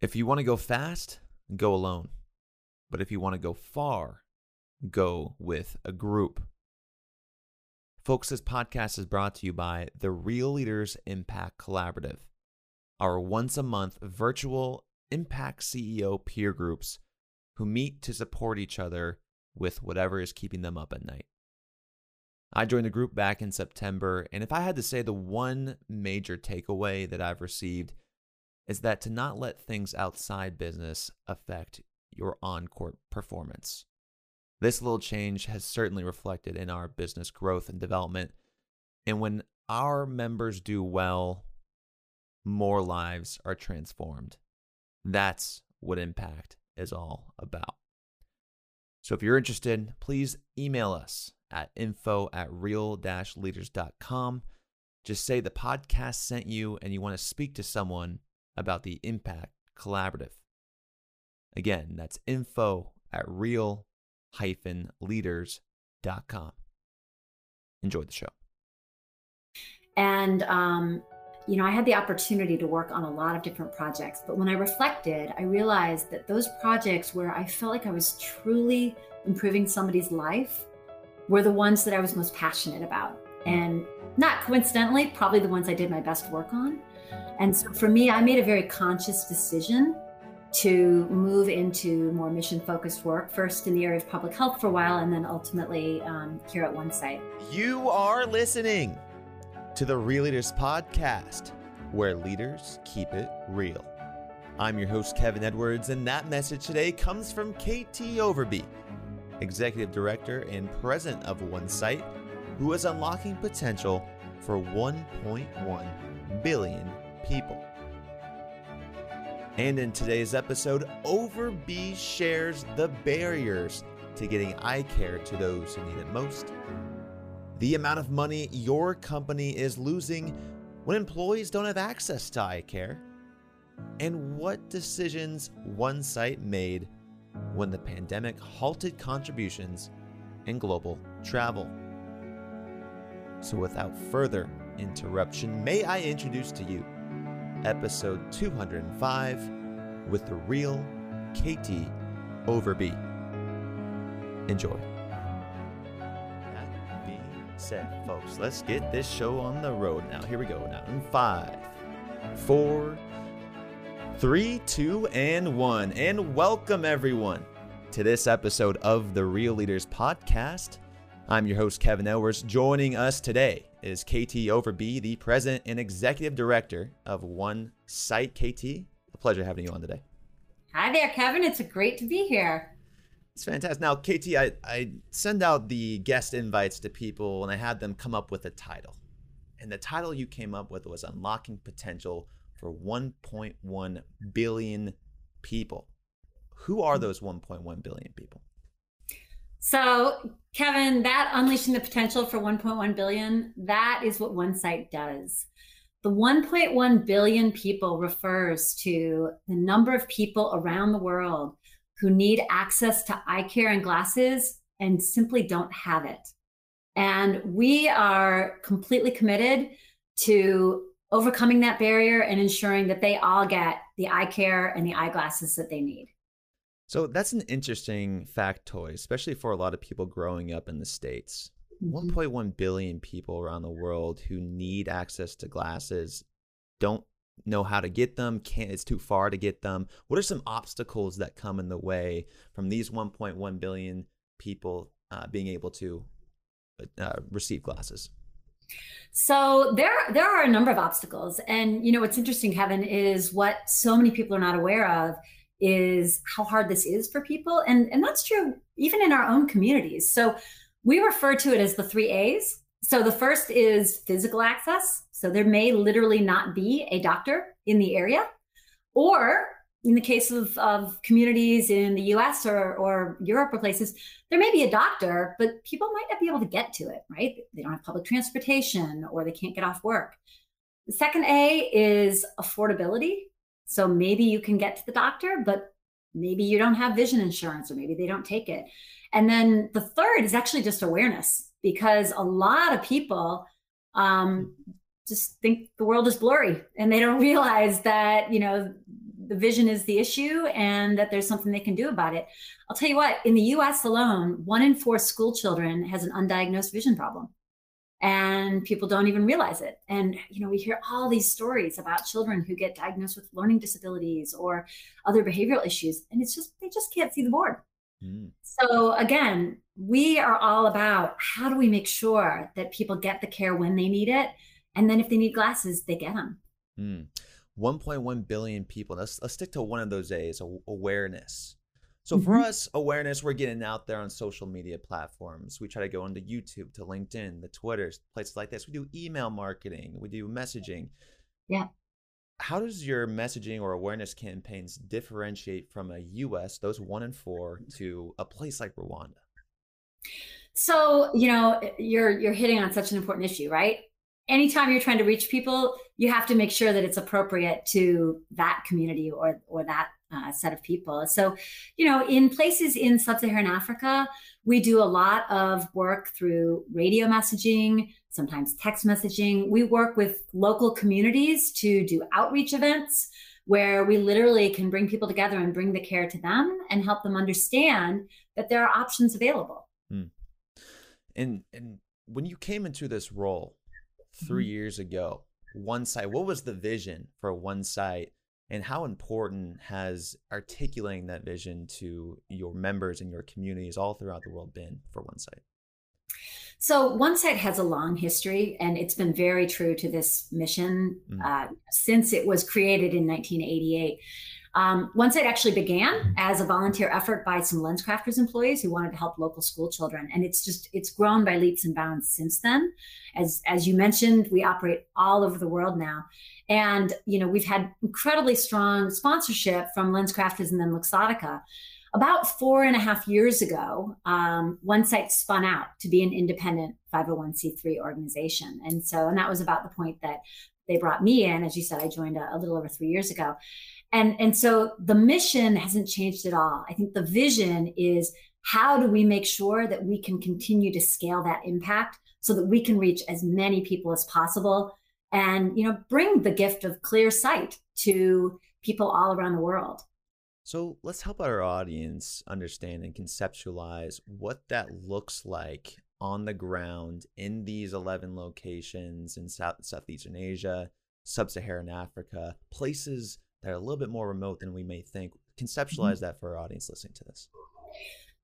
If you want to go fast, go alone. But if you want to go far, go with a group. Folks, this podcast is brought to you by the Real Leaders Impact Collaborative, our once a month virtual Impact CEO peer groups who meet to support each other with whatever is keeping them up at night. I joined the group back in September, and if I had to say the one major takeaway that I've received is that to not let things outside business affect your on court performance. This little change has certainly reflected in our business growth and development. And when our members do well, more lives are transformed. That's what impact is all about. So if you're interested, please email us at info at real leaders.com. Just say the podcast sent you and you want to speak to someone about the Impact Collaborative. Again, that's info at real leaders.com. Enjoy the show. And, um, you know, I had the opportunity to work on a lot of different projects, but when I reflected, I realized that those projects where I felt like I was truly improving somebody's life were the ones that I was most passionate about. And not coincidentally, probably the ones I did my best work on. And so for me, I made a very conscious decision to move into more mission focused work, first in the area of public health for a while, and then ultimately um, here at OneSight. You are listening to the Real Leaders Podcast, where leaders keep it real. I'm your host, Kevin Edwards, and that message today comes from KT Overby, Executive Director and President of OneSight, who is unlocking potential for 1.1 billion people. And in today's episode, Overby shares the barriers to getting eye care to those who need it most, the amount of money your company is losing when employees don't have access to eye care, and what decisions OneSight made when the pandemic halted contributions and global travel. So, without further interruption, may I introduce to you episode 205 with the real KT Overby. Enjoy. That being said, folks, let's get this show on the road now. Here we go. Now, in five, four, three, two, and one. And welcome, everyone, to this episode of the Real Leaders Podcast. I'm your host, Kevin Edwards. Joining us today is KT Overby, the president and executive director of One Site. KT, a pleasure having you on today. Hi there, Kevin. It's great to be here. It's fantastic. Now, KT, I, I send out the guest invites to people and I had them come up with a title. And the title you came up with was Unlocking Potential for 1.1 billion people. Who are mm-hmm. those 1.1 billion people? So, Kevin, that unleashing the potential for 1.1 billion, that is what OneSight does. The 1.1 billion people refers to the number of people around the world who need access to eye care and glasses and simply don't have it. And we are completely committed to overcoming that barrier and ensuring that they all get the eye care and the eyeglasses that they need. So that's an interesting factoid, especially for a lot of people growing up in the States. Mm-hmm. 1.1 billion people around the world who need access to glasses don't know how to get them can't it's too far to get them what are some obstacles that come in the way from these 1.1 billion people uh, being able to uh, receive glasses so there there are a number of obstacles and you know what's interesting kevin is what so many people are not aware of is how hard this is for people. And, and that's true even in our own communities. So we refer to it as the three A's. So the first is physical access. So there may literally not be a doctor in the area. Or in the case of, of communities in the US or, or Europe or places, there may be a doctor, but people might not be able to get to it, right? They don't have public transportation or they can't get off work. The second A is affordability. So maybe you can get to the doctor, but maybe you don't have vision insurance or maybe they don't take it. And then the third is actually just awareness because a lot of people um, just think the world is blurry and they don't realize that, you know, the vision is the issue and that there's something they can do about it. I'll tell you what, in the US alone, one in four school children has an undiagnosed vision problem. And people don't even realize it. And, you know, we hear all these stories about children who get diagnosed with learning disabilities or other behavioral issues. And it's just, they just can't see the board. Mm. So again, we are all about how do we make sure that people get the care when they need it, and then if they need glasses, they get them. Mm. 1.1 billion people. Let's let's stick to one of those A's, awareness. So mm-hmm. for us, awareness, we're getting out there on social media platforms. We try to go into YouTube, to LinkedIn, the Twitters, places like this. We do email marketing, we do messaging. Yeah how does your messaging or awareness campaigns differentiate from a US, those one in four, to a place like Rwanda? So, you know, you're you're hitting on such an important issue, right? Anytime you're trying to reach people, you have to make sure that it's appropriate to that community or or that uh, set of people. So, you know, in places in sub-Saharan Africa, we do a lot of work through radio messaging, sometimes text messaging. We work with local communities to do outreach events where we literally can bring people together and bring the care to them and help them understand that there are options available. Hmm. And and when you came into this role 3 mm-hmm. years ago, OneSight, what was the vision for OneSight and how important has articulating that vision to your members and your communities all throughout the world been for OneSight? So OneSight has a long history, and it's been very true to this mission mm. uh, since it was created in 1988. Um, OneSight actually began as a volunteer effort by some LensCrafters employees who wanted to help local school children, and it's just it's grown by leaps and bounds since then. As as you mentioned, we operate all over the world now, and you know we've had incredibly strong sponsorship from LensCrafters and then Luxottica about four and a half years ago, um, OneSight spun out to be an independent 501c3 organization. And so, and that was about the point that they brought me in. As you said, I joined a, a little over three years ago. And, and so the mission hasn't changed at all. I think the vision is how do we make sure that we can continue to scale that impact so that we can reach as many people as possible and you know bring the gift of clear sight to people all around the world so let's help our audience understand and conceptualize what that looks like on the ground in these 11 locations in South Southeastern Asia, Sub-Saharan Africa, places that are a little bit more remote than we may think. Mm-hmm. Conceptualize mm-hmm. that for our audience listening to this.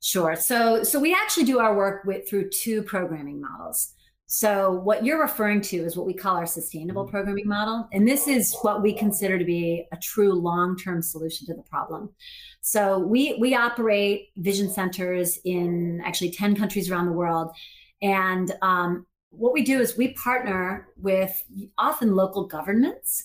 Sure. So so we actually do our work with through two programming models. So, what you're referring to is what we call our sustainable mm-hmm. programming model. And this is what we consider to be a true long term solution to the problem. So, we, we operate vision centers in actually 10 countries around the world. And um, what we do is we partner with often local governments.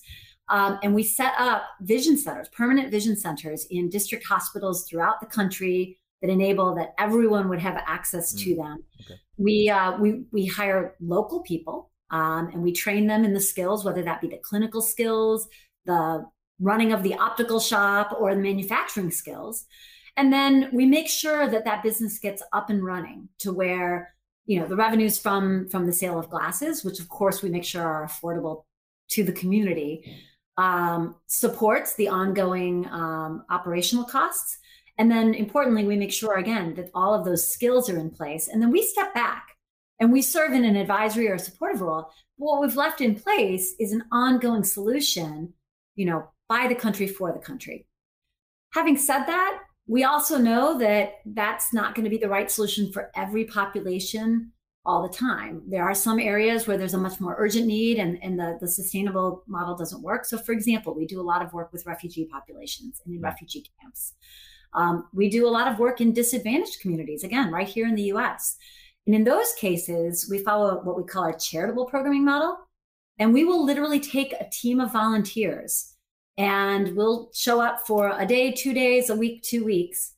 Um, and we set up vision centers, permanent vision centers in district hospitals throughout the country that enable that everyone would have access to mm. them. Okay. We, uh, we, we hire local people um, and we train them in the skills, whether that be the clinical skills, the running of the optical shop, or the manufacturing skills. And then we make sure that that business gets up and running to where you know the revenues from from the sale of glasses, which of course we make sure are affordable to the community, um, supports the ongoing um, operational costs and then importantly, we make sure again that all of those skills are in place. And then we step back and we serve in an advisory or supportive role. But what we've left in place is an ongoing solution, you know, by the country for the country. Having said that, we also know that that's not going to be the right solution for every population all the time. There are some areas where there's a much more urgent need and, and the, the sustainable model doesn't work. So, for example, we do a lot of work with refugee populations and in refugee camps. Um, we do a lot of work in disadvantaged communities, again, right here in the US. And in those cases, we follow what we call our charitable programming model. And we will literally take a team of volunteers and we'll show up for a day, two days, a week, two weeks.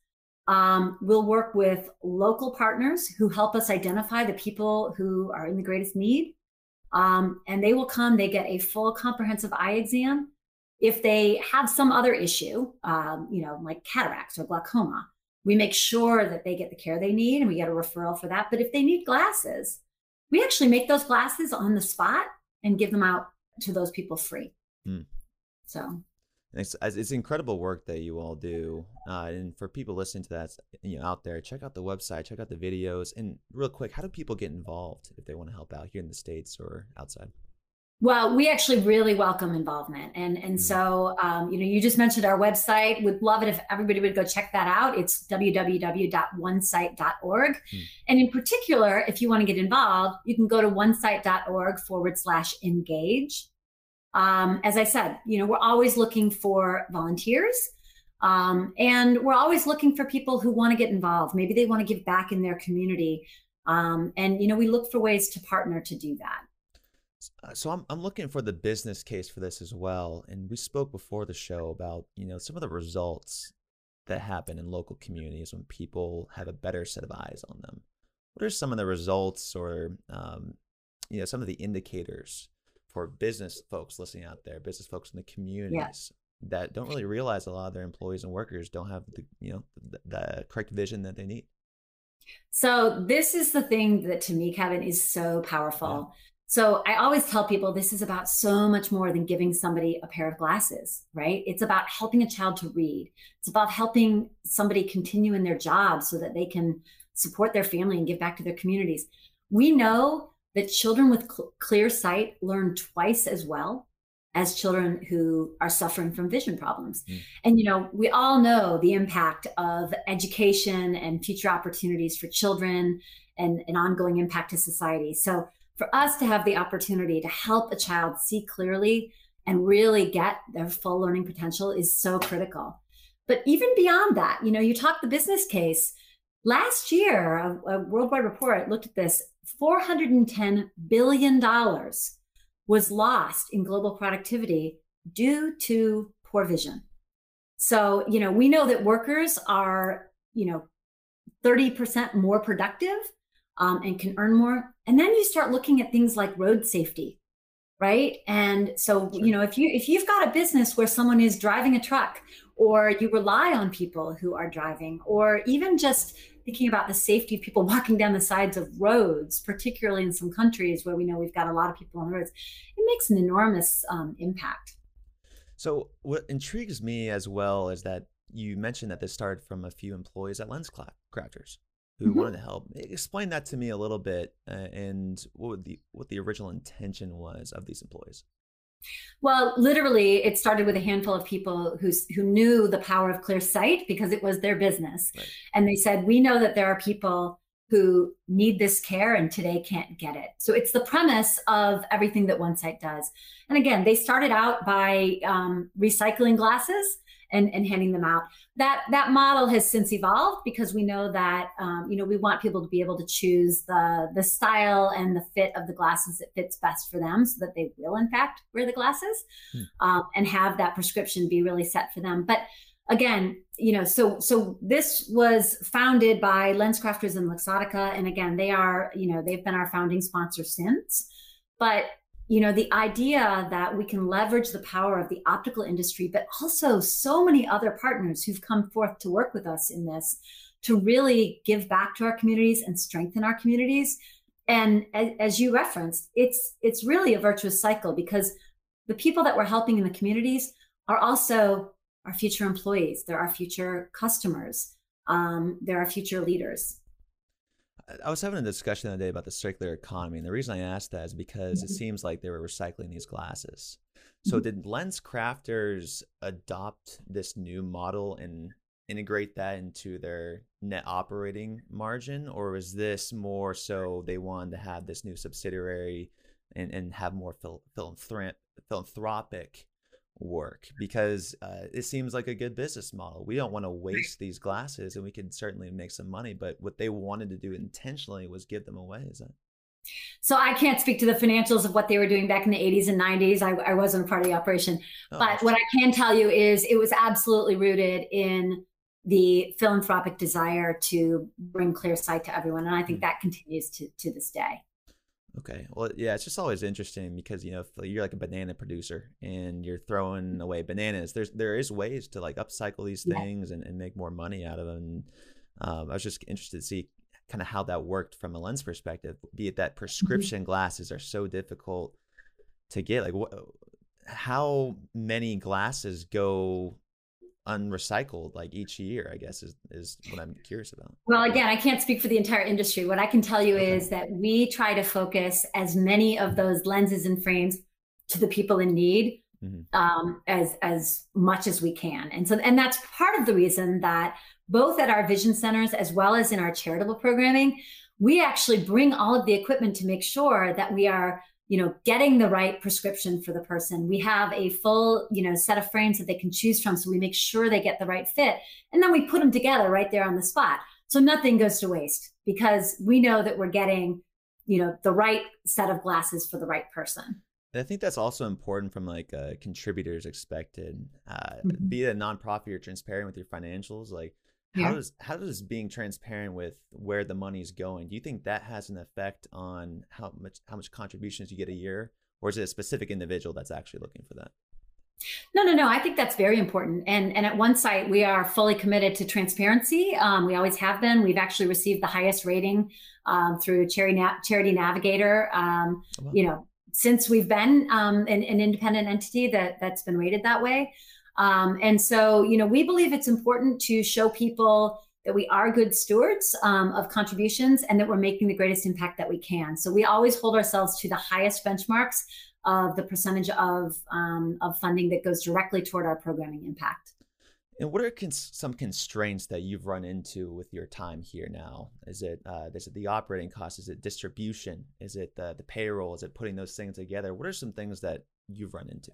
Um, we'll work with local partners who help us identify the people who are in the greatest need. Um, and they will come, they get a full comprehensive eye exam. If they have some other issue, um, you know, like cataracts or glaucoma, we make sure that they get the care they need and we get a referral for that. But if they need glasses, we actually make those glasses on the spot and give them out to those people free. Mm. So it's, it's incredible work that you all do. Uh, and for people listening to that, you know, out there, check out the website, check out the videos. And real quick, how do people get involved if they want to help out here in the States or outside? Well, we actually really welcome involvement. And, and mm-hmm. so, um, you know, you just mentioned our website. Would love it if everybody would go check that out. It's www.onesight.org. Mm-hmm. And in particular, if you want to get involved, you can go to onesight.org forward slash engage. Um, as I said, you know, we're always looking for volunteers. Um, and we're always looking for people who want to get involved. Maybe they want to give back in their community. Um, and, you know, we look for ways to partner to do that. Uh, so I'm I'm looking for the business case for this as well. And we spoke before the show about you know some of the results that happen in local communities when people have a better set of eyes on them. What are some of the results, or um, you know, some of the indicators for business folks listening out there, business folks in the communities that don't really realize a lot of their employees and workers don't have the you know the, the correct vision that they need? So this is the thing that to me, Kevin, is so powerful. Yeah. So I always tell people this is about so much more than giving somebody a pair of glasses, right? It's about helping a child to read. It's about helping somebody continue in their job so that they can support their family and give back to their communities. We know that children with cl- clear sight learn twice as well as children who are suffering from vision problems. Mm. And, you know, we all know the impact of education and future opportunities for children and an ongoing impact to society. So, for us to have the opportunity to help a child see clearly and really get their full learning potential is so critical. But even beyond that, you know, you talk the business case. Last year, a, a worldwide report looked at this $410 billion was lost in global productivity due to poor vision. So, you know, we know that workers are, you know, 30% more productive um, and can earn more. And then you start looking at things like road safety, right? And so, you know, if you if you've got a business where someone is driving a truck, or you rely on people who are driving, or even just thinking about the safety of people walking down the sides of roads, particularly in some countries where we know we've got a lot of people on the roads, it makes an enormous um, impact. So, what intrigues me as well is that you mentioned that this started from a few employees at Lens Crafters who mm-hmm. wanted to help. Explain that to me a little bit, uh, and what the what the original intention was of these employees. Well, literally, it started with a handful of people who who knew the power of clear sight because it was their business, right. and they said, "We know that there are people." Who need this care and today can't get it. So it's the premise of everything that One OneSight does. And again, they started out by um, recycling glasses and, and handing them out. That that model has since evolved because we know that um, you know we want people to be able to choose the the style and the fit of the glasses that fits best for them, so that they will in fact wear the glasses hmm. um, and have that prescription be really set for them. But again, you know, so so this was founded by LensCrafters and Luxottica, and again, they are you know they've been our founding sponsor since. But you know the idea that we can leverage the power of the optical industry but also so many other partners who've come forth to work with us in this to really give back to our communities and strengthen our communities. And as, you referenced it's it's really a virtuous cycle because the people that we're helping in the communities are also our future employees. They're our future customers. Um, they're our future leaders I was having a discussion the other day about the circular economy, and the reason I asked that is because mm-hmm. it seems like they were recycling these glasses. So, mm-hmm. did LensCrafters adopt this new model and integrate that into their net operating margin, or was this more so they wanted to have this new subsidiary and, and have more phil- philanthropic work because uh, it seems like a good business model. We don't want to waste these glasses, and we can certainly make some money. But what they wanted to do intentionally was give them away. Is that? So I can't speak to the financials of what they were doing back in the 80s and 90s. I, I wasn't a part of the operation. Oh, but what I can tell you is it was absolutely rooted in the philanthropic desire to bring clear sight to everyone. And I think mm-hmm. that continues to, to this day. Okay. Well, yeah, it's just always interesting because you know if you're like a banana producer and you're throwing mm-hmm. away bananas, there's there is ways to like upcycle these things yeah. and, and make more money out of them. Um, I was just interested to see kind of how that worked from a lens perspective. Be it that mm-hmm. prescription mm-hmm. glasses are so difficult to get. Like, what? How many glasses go unrecycled like each year i guess is, is what i'm curious about well again i can't speak for the entire industry what i can tell you okay. is that we try to focus as many of those lenses and frames to the people in need mm-hmm. um, as as much as we can and so and that's part of the reason that both at our vision centers as well as in our charitable programming we actually bring all of the equipment to make sure that we are you know getting the right prescription for the person we have a full you know set of frames that they can choose from so we make sure they get the right fit and then we put them together right there on the spot so nothing goes to waste because we know that we're getting you know the right set of glasses for the right person and I think that's also important from like uh, contributors expected. Uh, mm-hmm. Be it a nonprofit, you're transparent with your financials. Like how does how does being transparent with where the money is going do you think that has an effect on how much how much contributions you get a year or is it a specific individual that's actually looking for that no, no, no. I think that's very important. And and at OneSight, we are fully committed to transparency. Um, we always have been. We've actually received the highest rating um, through Charity, Na- Charity Navigator. Um, oh, wow. You know, since we've been um, an, an, independent entity that that's been rated that way. Um, and so, you know, we believe it's important to show people that we are good stewards um, of contributions and that we're making the greatest impact that we can. So we always hold ourselves to the highest benchmarks of the percentage of um, of funding that goes directly toward our programming impact. And what are cons- some constraints that you've run into with your time here now? Is it uh, is it the operating costs? Is it distribution? Is it the the payroll? Is it putting those things together? What are some things that you've run into?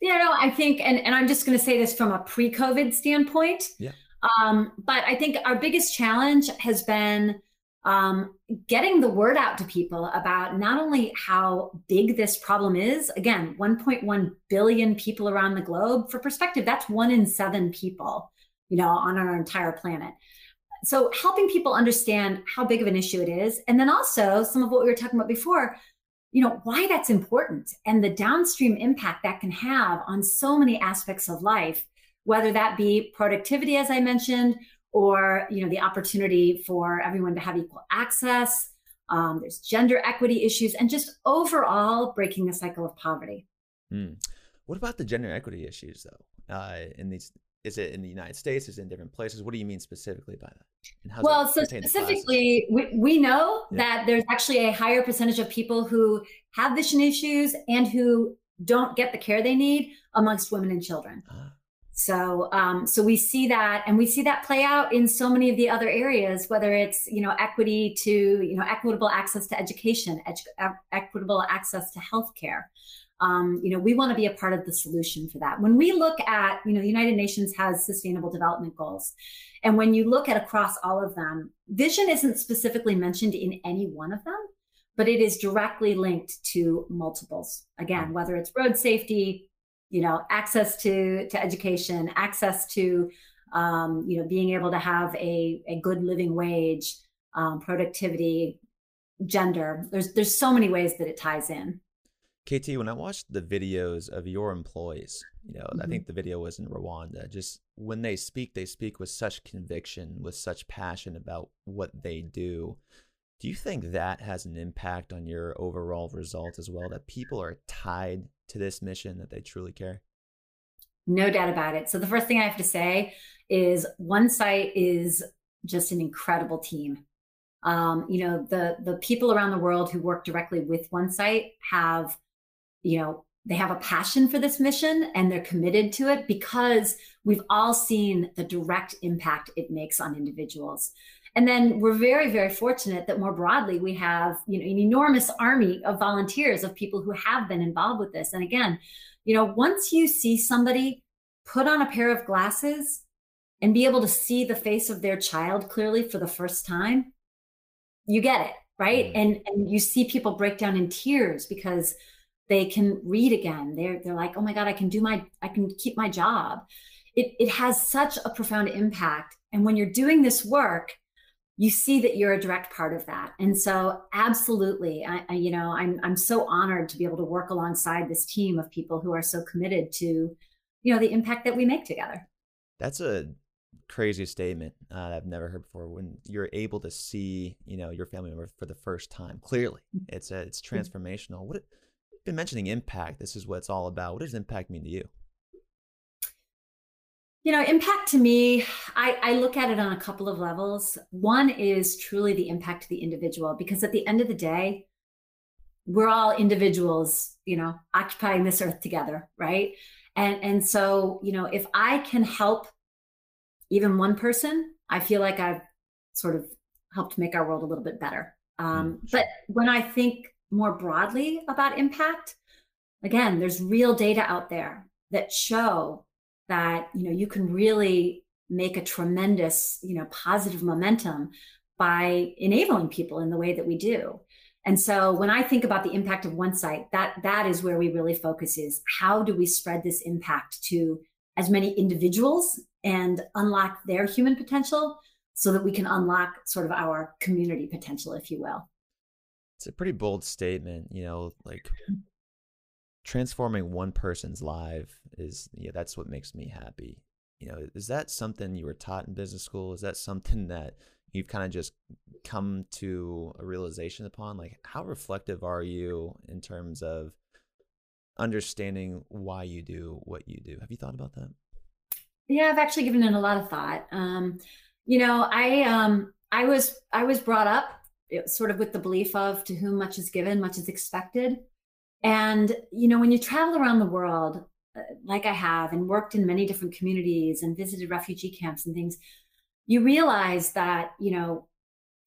Yeah, no, I think, and, and I'm just going to say this from a pre COVID standpoint. Yeah. Um, but I think our biggest challenge has been um, getting the word out to people about not only how big this problem is. Again, 1.1 billion people around the globe. For perspective, that's one in seven people, you know, on our entire planet. So helping people understand how big of an issue it is, and then also some of what we were talking about before, you know why that's important and the downstream impact that can have on so many aspects of life whether that be productivity as i mentioned or you know the opportunity for everyone to have equal access um, there's gender equity issues and just overall breaking the cycle of poverty mm. what about the gender equity issues though uh, in these is it in the United States? Is it in different places? What do you mean specifically by that? Well, so specifically, we, we know yeah. that there's actually a higher percentage of people who have vision issues and who don't get the care they need amongst women and children. Ah. So, um, so we see that, and we see that play out in so many of the other areas. Whether it's you know equity to you know equitable access to education, edu- equitable access to healthcare, um, you know, we want to be a part of the solution for that. When we look at, you know, the United Nations has sustainable development goals. And when you look at across all of them, vision isn't specifically mentioned in any one of them, but it is directly linked to multiples. Again, whether it's road safety, you know, access to, to education, access to, um, you know, being able to have a, a good living wage, um, productivity, gender. There's, there's so many ways that it ties in. KT, when I watched the videos of your employees, you know, mm-hmm. I think the video was in Rwanda, just when they speak, they speak with such conviction, with such passion about what they do. Do you think that has an impact on your overall result as well? That people are tied to this mission, that they truly care? No doubt about it. So, the first thing I have to say is OneSight is just an incredible team. Um, you know, the the people around the world who work directly with OneSight have you know, they have a passion for this mission and they're committed to it because we've all seen the direct impact it makes on individuals. And then we're very, very fortunate that more broadly we have, you know, an enormous army of volunteers of people who have been involved with this. And again, you know, once you see somebody put on a pair of glasses and be able to see the face of their child clearly for the first time, you get it right? Mm-hmm. And and you see people break down in tears because they can read again. They're they're like, oh my God, I can do my I can keep my job. It it has such a profound impact. And when you're doing this work, you see that you're a direct part of that. And so absolutely, I, I, you know, I'm I'm so honored to be able to work alongside this team of people who are so committed to, you know, the impact that we make together. That's a crazy statement uh, I've never heard before. When you're able to see, you know, your family member for the first time, clearly, mm-hmm. it's a, it's mm-hmm. transformational. What been mentioning impact. This is what it's all about. What does impact mean to you? You know, impact to me, I, I look at it on a couple of levels. One is truly the impact to the individual, because at the end of the day, we're all individuals, you know, occupying this earth together, right? And and so, you know, if I can help even one person, I feel like I've sort of helped make our world a little bit better. Um, mm, But when I think more broadly about impact, again, there's real data out there that show that you know you can really make a tremendous you know positive momentum by enabling people in the way that we do. And so when I think about the impact of OneSight, that that is where we really focus is how do we spread this impact to as many individuals and unlock their human potential so that we can unlock sort of our community potential, if you will. It's a pretty bold statement, you know, like transforming one person's life is, yeah, that's what makes me happy. You know, is that something you were taught in business school? Is that something that you've kind of just come to a realization upon? Like, how reflective are you in terms of understanding why you do what you do? Have you thought about that? Yeah, I've actually given it a lot of thought. Um, you know, I um, I was I was brought up sort of with the belief of to whom much is given, much is expected. And you know, when you travel around the world, uh, like I have, and worked in many different communities and visited refugee camps and things, you realize that you know,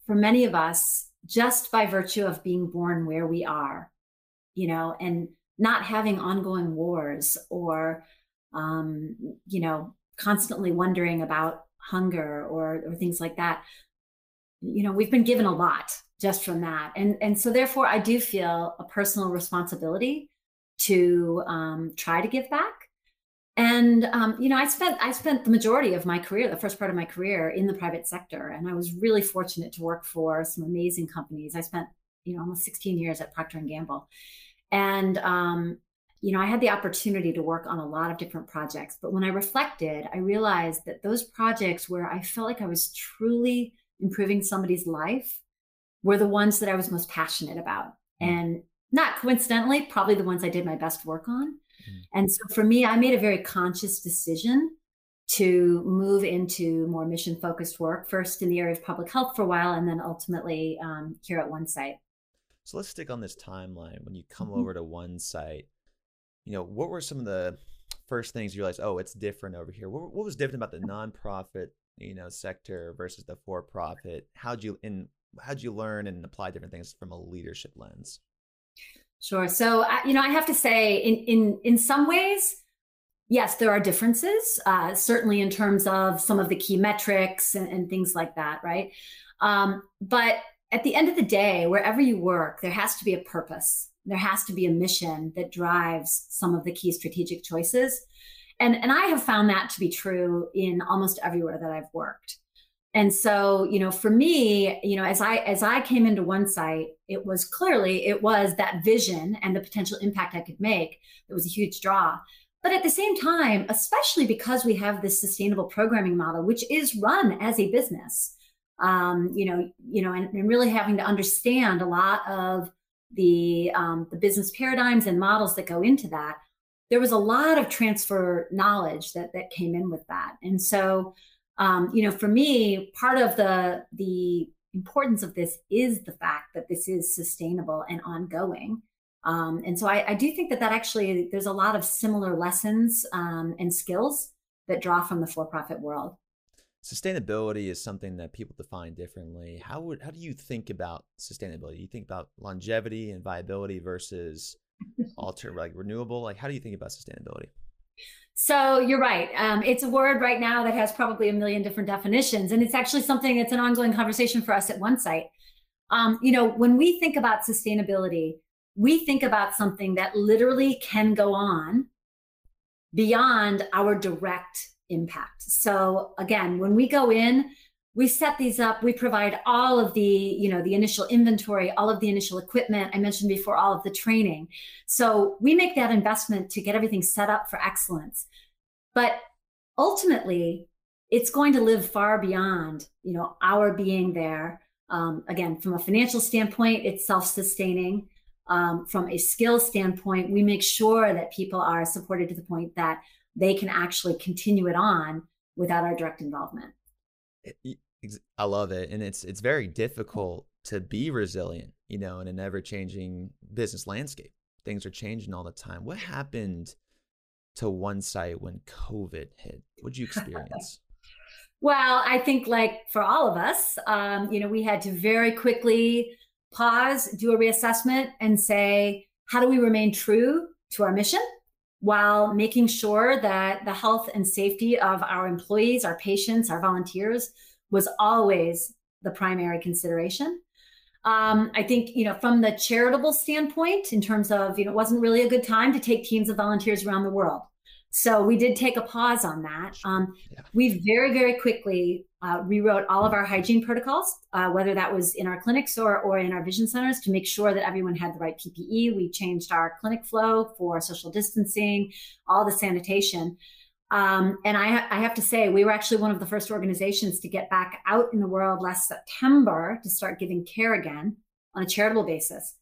for many of us, just by virtue of being born where we are, you know, and not having ongoing wars or um, you know constantly wondering about hunger or, or things like that you know we've been given a lot just from that. And and so therefore i do feel a personal responsibility to um, try to give back. And um, you know i spent i spent the majority of my career the first part of my career in the private sector. And i was really fortunate to work for some amazing companies. I spent you know almost 16 years at procter and gamble. And um, you know, I had the opportunity to work on a lot of different projects, but when I reflected, I realized that those projects where I felt like I was truly improving somebody's life were the ones that I was most passionate about. Mm. And not coincidentally, probably the ones I did my best work on. Mm. And so for me, I made a very conscious decision to move into more mission focused work, first in the area of public health for a while, and then ultimately um, here at OneSight. So let's stick on this timeline. When you come mm-hmm. over to OneSight, you know, what were some of the first things you realized? Oh, it's different over here. What, what was different about the nonprofit, you know, sector versus the for-profit? How'd you in how'd you learn and apply different things from a leadership lens? Sure. So, you know, I have to say, in in in some ways, yes, there are differences. Uh, certainly, in terms of some of the key metrics and, and things like that, right? Um, but at the end of the day, wherever you work, there has to be a purpose there has to be a mission that drives some of the key strategic choices. And, and I have found that to be true in almost everywhere that I've worked. And so, you know, for me, you know, as I as I came into OneSight, it was clearly it was that vision and the potential impact I could make that was a huge draw. But at the same time, especially because we have this sustainable programming model, which is run as a business, um, you know, you know, and, and really having to understand a lot of the um, the business paradigms and models that go into that there was a lot of transfer knowledge that that came in with that and so um, you know for me part of the the importance of this is the fact that this is sustainable and ongoing um, and so I, I, do think that that actually there's a lot of similar lessons um, and skills that draw from the for-profit world sustainability is something that people define differently. How would how do you think about sustainability? You think about longevity and viability versus alter like renewable. Like how do you think about sustainability? So you're right. Um, it's a word right now that has probably a million different definitions, and it's actually something that's an ongoing conversation for us at OneSight. Um, you know, when we think about sustainability, we think about something that literally can go on beyond our direct impact. So again, when we go in, we set these up, we provide all of the, you know, the initial inventory, all of the initial equipment. I mentioned before all of the training. So we make that investment to get everything set up for excellence. But ultimately, it's going to live far beyond, you know, our being there. Um, again, from a financial standpoint, it's self-sustaining. Um, from a skill standpoint, we make sure that people are supported to the point that they can actually continue it on without our direct involvement. I love it, and it's it's very difficult to be resilient, you know, in an ever changing business landscape. Things are changing all the time. What happened to OneSight when COVID hit? What did you experience? well, I think like for all of us, um, you know, we had to very quickly pause, do a reassessment, and say, how do we remain true to our mission? While making sure that the health and safety of our employees, our patients, our volunteers was always the primary consideration. Um, I think, you know, from the charitable standpoint, in terms of, you know, it wasn't really a good time to take teams of volunteers around the world. So we did take a pause on that. Um, yeah. We very, very quickly uh, rewrote all of our hygiene protocols, uh, whether that was in our clinics or, or in our vision centers to make sure that everyone had the right PPE. We changed our clinic flow for social distancing, all the sanitation. Um, and I, I have to say, we were actually one of the first organizations to get back out in the world last September to start giving care again on a charitable basis.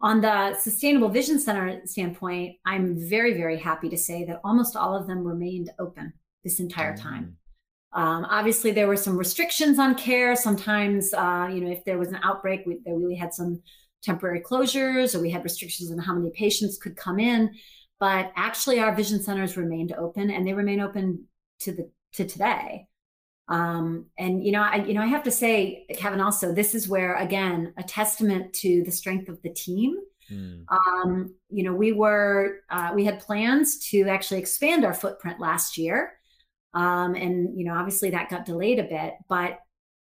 On the Sustainable Vision Center standpoint, I'm very, very happy to say that almost all of them remained open this entire mm. time. Um, obviously, there were some restrictions on care. Sometimes, uh, you know, if there was an outbreak, we, we had some temporary closures or we had restrictions on how many patients could come in. But actually, our vision centers remained open and they remain open to the to today. Um, and you know, I you know, I have to say, Kevin, also this is where again a testament to the strength of the team. Mm. Um, you know, we were uh, we had plans to actually expand our footprint last year, um, and you know, obviously that got delayed a bit. But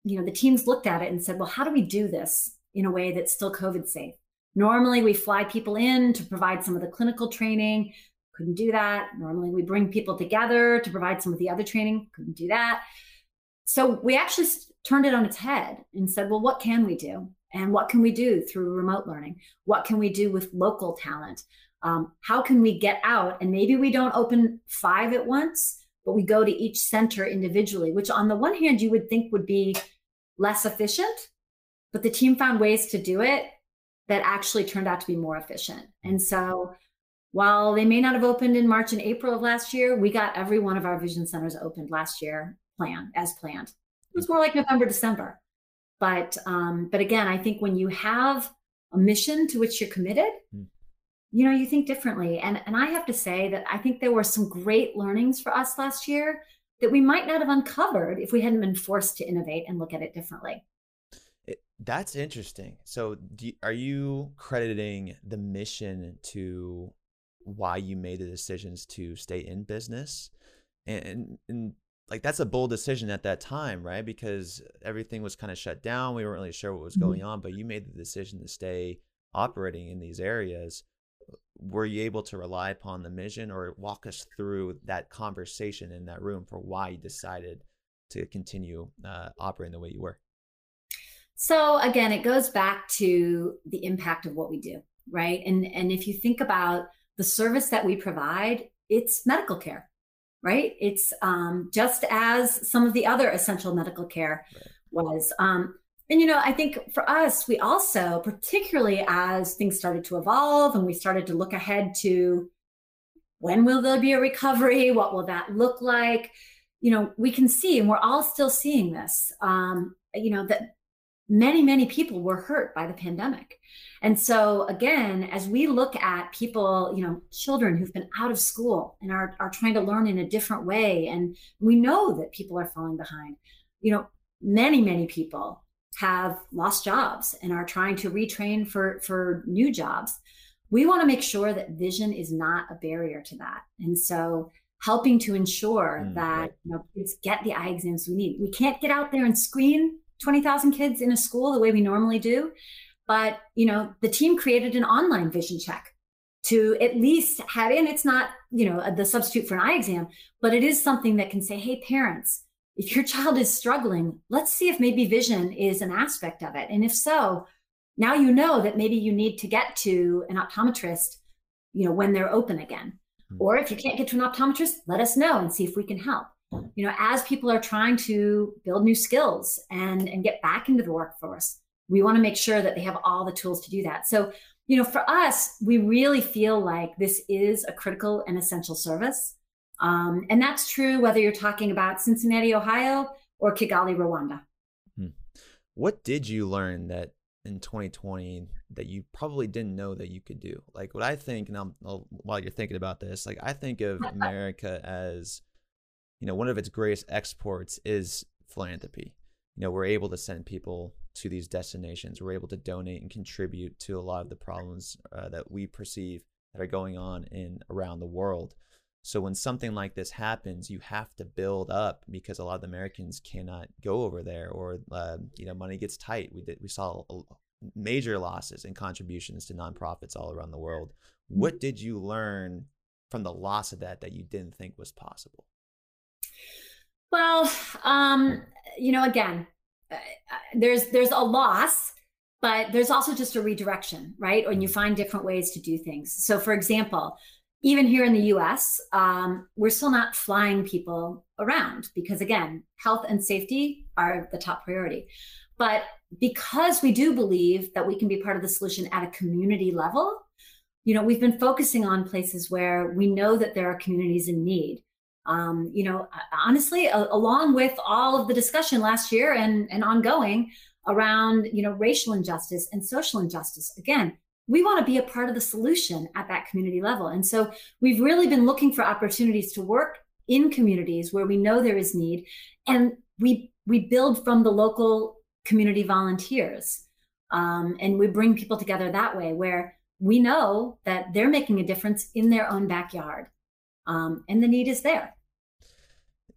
you know, the teams looked at it and said, well, how do we do this in a way that's still COVID safe? Normally, we fly people in to provide some of the clinical training. Couldn't do that. Normally, we bring people together to provide some of the other training. Couldn't do that so we actually turned it on its head and said, well, what can we do? And what can we do through remote learning? What can we do with local talent? Um, how can we get out? And maybe we don't open five at once, but we go to each center individually, which on the one hand, you would think would be less efficient, but the team found ways to do it that actually turned out to be more efficient. And so while they may not have opened in March and April of last year, we got every one of our vision centers opened last year plan as planned. It was more like November, December. But um, but again, I think when you have a mission to which you're committed, mm. you know, you think differently. And and I have to say that I think there were some great learnings for us last year that we might not have uncovered if we hadn't been forced to innovate and look at it differently. It, that's interesting. So, you, are you crediting the mission to why you made the decisions to stay in business? And, and like that's a bold decision at that time, right? Because everything was kind of shut down. We weren't really sure what was going mm-hmm. on, but you made the decision to stay operating in these areas. Were you able to rely upon the mission or walk us through that conversation in that room for why you decided to continue uh, operating the way you were? So again, it goes back to the impact of what we do, right? And and if you think about the service that we provide, it's medical care right? It's um, just as some of the other essential medical care right. was. Um, and, you know, I think for us, we also, particularly as things started to evolve and we started to look ahead to when will there be a recovery? What will that look like? You know, we can see, and we're all still seeing this, um, you know, that many, many people were hurt by the pandemic. And so again, as we look at people, you know, children who've been out of school and are, are trying to learn in a different way, and we know that people are falling behind, you know, many, many people have lost jobs and are trying to retrain for, for new jobs. We want to make sure that vision is not a barrier to that. And so helping to ensure mm, that you know kids get the eye exams we need. We can't get out there and screen 20,000 kids in a school the way we normally do. But, you know, the team created an online vision check to at least have, and it's not, you know, the substitute for an eye exam, but it is something that can say, hey, parents, if your child is struggling, let's see if maybe vision is an aspect of it. And if so, now you know that maybe you need to get to an optometrist, you know, when they're open again. Mm-hmm. Or if you can't get to an optometrist, let us know and see if we can help. You know, as people are trying to build new skills and and get back into the workforce, we want to make sure that they have all the tools to do that. So, you know, for us, we really feel like this is a critical and essential service. Um, and that's true whether you're talking about Cincinnati, Ohio, or Kigali, Rwanda. Hmm. What did you learn that in 2020 that you probably didn't know that you could do? Like what I think, and I'm, while you're thinking about this, like I think of America as, you know, one of its greatest exports is philanthropy. You know, we're able to send people to these destinations. We're able to donate and contribute to a lot of the problems uh, that we perceive that are going on in around the world. So when something like this happens, you have to build up because a lot of the Americans cannot go over there, or uh, you know, money gets tight. We did we saw major losses in contributions to nonprofits all around the world. Mm-hmm. What did you learn from the loss of that that you didn't think was possible? Well, um, you know, again, uh, there's there's a loss, but there's also just a redirection, right? And you mm-hmm. find different ways to do things. So, for example, even here in the US, um, we're still not flying people around because, again, health and safety are the top priority. But because we do believe that we can be part of the solution at a community level, you know, we've been focusing on places where we know that there are communities in need. Um, you know, honestly, a- along with all of the discussion last year and, and ongoing around, you know, racial injustice and social injustice. Again, we want to be a part of the solution at that community level. And so we've really been looking for opportunities to work in communities where we know there is need and we we build from the local community volunteers um, and we bring people together that way where we know that they're making a difference in their own backyard um, and the need is there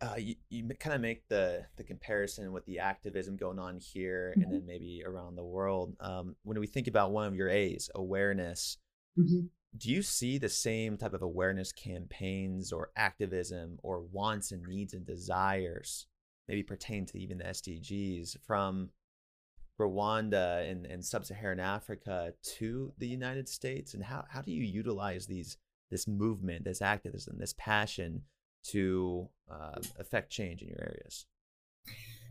uh, you, you kind of make the the comparison with the activism going on here mm-hmm. and then maybe around the world. Um, when we think about one of your A's, awareness, mm-hmm. do you see the same type of awareness campaigns or activism or wants and needs and desires, maybe pertain to even the SDGs from Rwanda and, and sub-Saharan Africa to the United States? And how, how do you utilize these this movement, this activism, this passion to uh, affect change in your areas?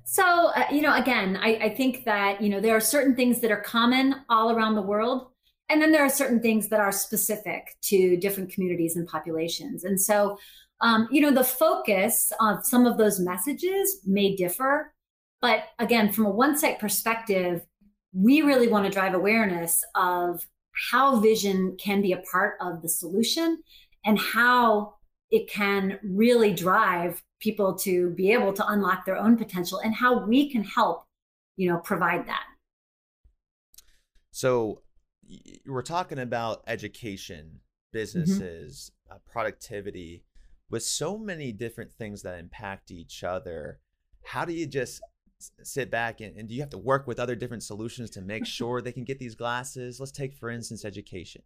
So, uh, you know, again, I, I think that, you know, there are certain things that are common all around the world. And then there are certain things that are specific to different communities and populations. And so, um, you know, the focus of some of those messages may differ. But again, from a OneSight perspective, we really want to drive awareness of how vision can be a part of the solution and how it can really drive people to be able to unlock their own potential and how we can help you know provide that so we're talking about education mm-hmm. businesses mm-hmm. uh, productivity with so many different things that impact each other how do you just sit back and, and do you have to work with other different solutions to make sure they can get these glasses let's take for instance education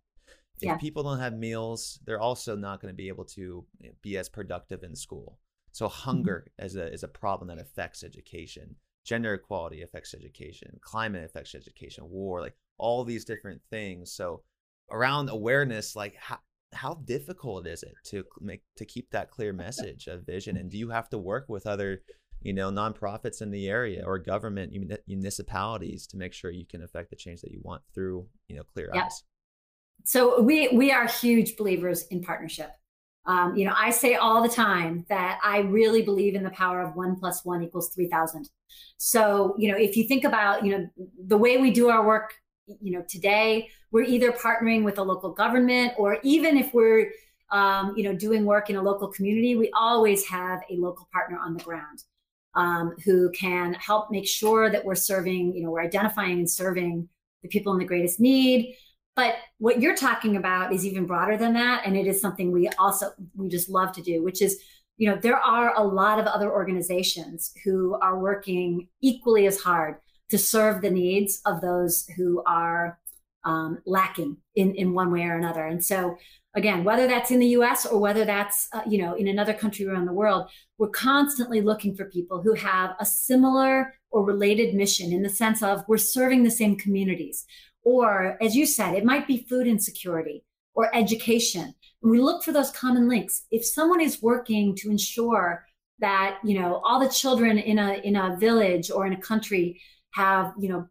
if yeah. people don't have meals, they're also not going to be able to be as productive in school. So mm-hmm. hunger mm-hmm. is a is a problem that affects education. Gender equality affects education. Climate affects education. War, like all these different things. So around awareness, like how how difficult is it to make to keep that clear message of vision? And do you have to work with other you know nonprofits in the area or government municipalities to make sure you can affect the change that you want through you know clear eyes so we we are huge believers in partnership. Um, you know, I say all the time that I really believe in the power of one plus one equals three thousand. So you know, if you think about you know the way we do our work, you know, today we're either partnering with a local government or even if we're um, you know doing work in a local community, we always have a local partner on the ground um, who can help make sure that we're serving. You know, we're identifying and serving the people in the greatest need but what you're talking about is even broader than that. And it is something we also, we just love to do, which is you know, there are a lot of other organizations who are working equally as hard to serve the needs of those who are um, lacking in, in one way or another. And so, again, whether that's in the US or whether that's, uh, you know, in another country around the world, we're constantly looking for people who have a similar or related mission in the sense of we're serving the same communities. Or, as you said, it might be food insecurity or education. And we look for those common links. If someone is working to ensure that, you know, all the children in a, in a village or in a country have, you know,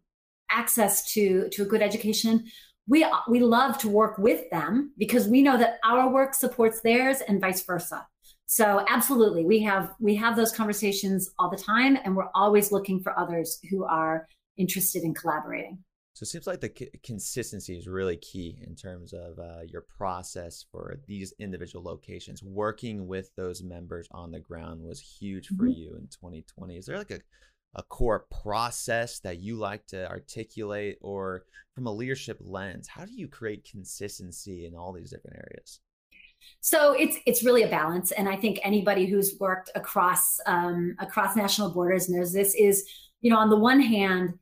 access to, to a good education, we we love to work with them because we know that our work supports theirs and vice versa so absolutely we have we have those conversations all the time and we're always looking for others who are interested in collaborating so it seems like the c- consistency is really key in terms of uh, your process for these individual locations. Working with those members on the ground was huge for mm-hmm. you in 2020. Is there like a a core process that you like to articulate or from a leadership lens how do you create consistency in all these different areas? So it's it's really a balance and i think anybody who's worked across um, across national borders knows this is you know on the one hand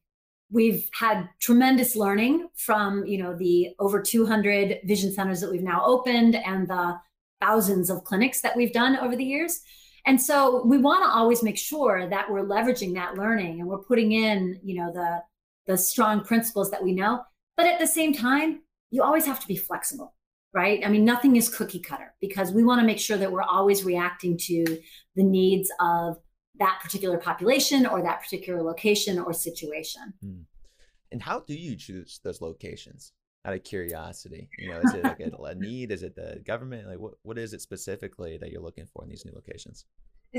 we've had tremendous learning from you know the over 200 vision centers that we've now opened and the thousands of clinics that we've done over the years and so we want to always make sure that we're leveraging that learning and we're putting in, you know, the the strong principles that we know. But at the same time, you always have to be flexible, right? I mean, nothing is cookie cutter because we want to make sure that we're always reacting to the needs of that particular population or that particular location or situation. Hmm. And how do you choose those locations? Out of curiosity, you know, is it like a, a need? Is it the government? Like, what what is it specifically that you're looking for in these new locations?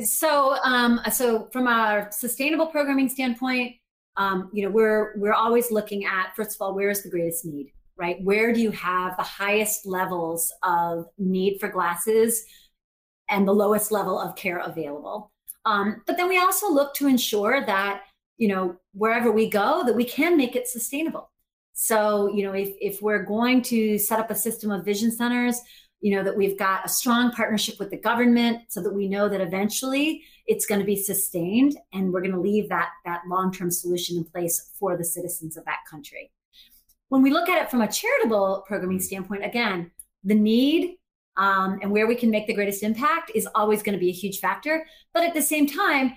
So, um, so from a sustainable programming standpoint, um, you know, we're we're always looking at first of all, where is the greatest need, right? Where do you have the highest levels of need for glasses and the lowest level of care available? Um, but then we also look to ensure that you know wherever we go, that we can make it sustainable. So, you know, if if we're going to set up a system of vision centers, you know that we've got a strong partnership with the government so that we know that eventually it's going to be sustained and we're going to leave that that long-term solution in place for the citizens of that country. When we look at it from a charitable programming standpoint again the need um, and where we can make the greatest impact is always going to be a huge factor. But at the same time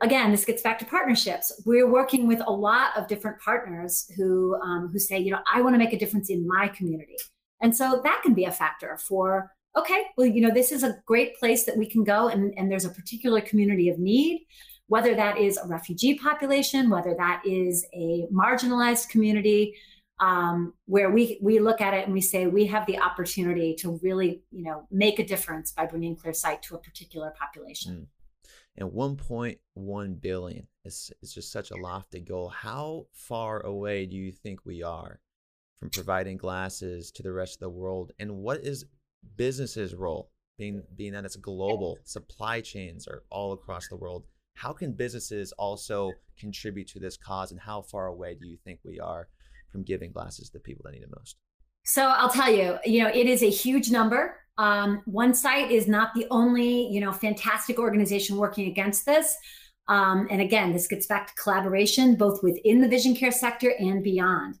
again this gets back to partnerships we're working with a lot of different partners who um, who say you know i want to make a difference in my community and so that can be a factor for, okay, well, you know, this is a great place that we can go and, and there's a particular community of need, whether that is a refugee population, whether that is a marginalized community, um, where we we look at it and we say we have the opportunity to really you know make a difference by bringing clear sight to a particular population. Mm. And 1.1 billion is is just such a lofty goal. How far away do you think we are from providing glasses to the rest of the world? And what is business's role, being being that it's global, supply chains are all across the world? How can businesses also contribute to this cause, and how far away do you think we are from giving glasses to the people that need it most? So I'll tell you, you know, it is a huge number. Um, OneSight is not the only, you know, fantastic organization working against this. Um, and again, this gets back to collaboration, both within the vision care sector and beyond.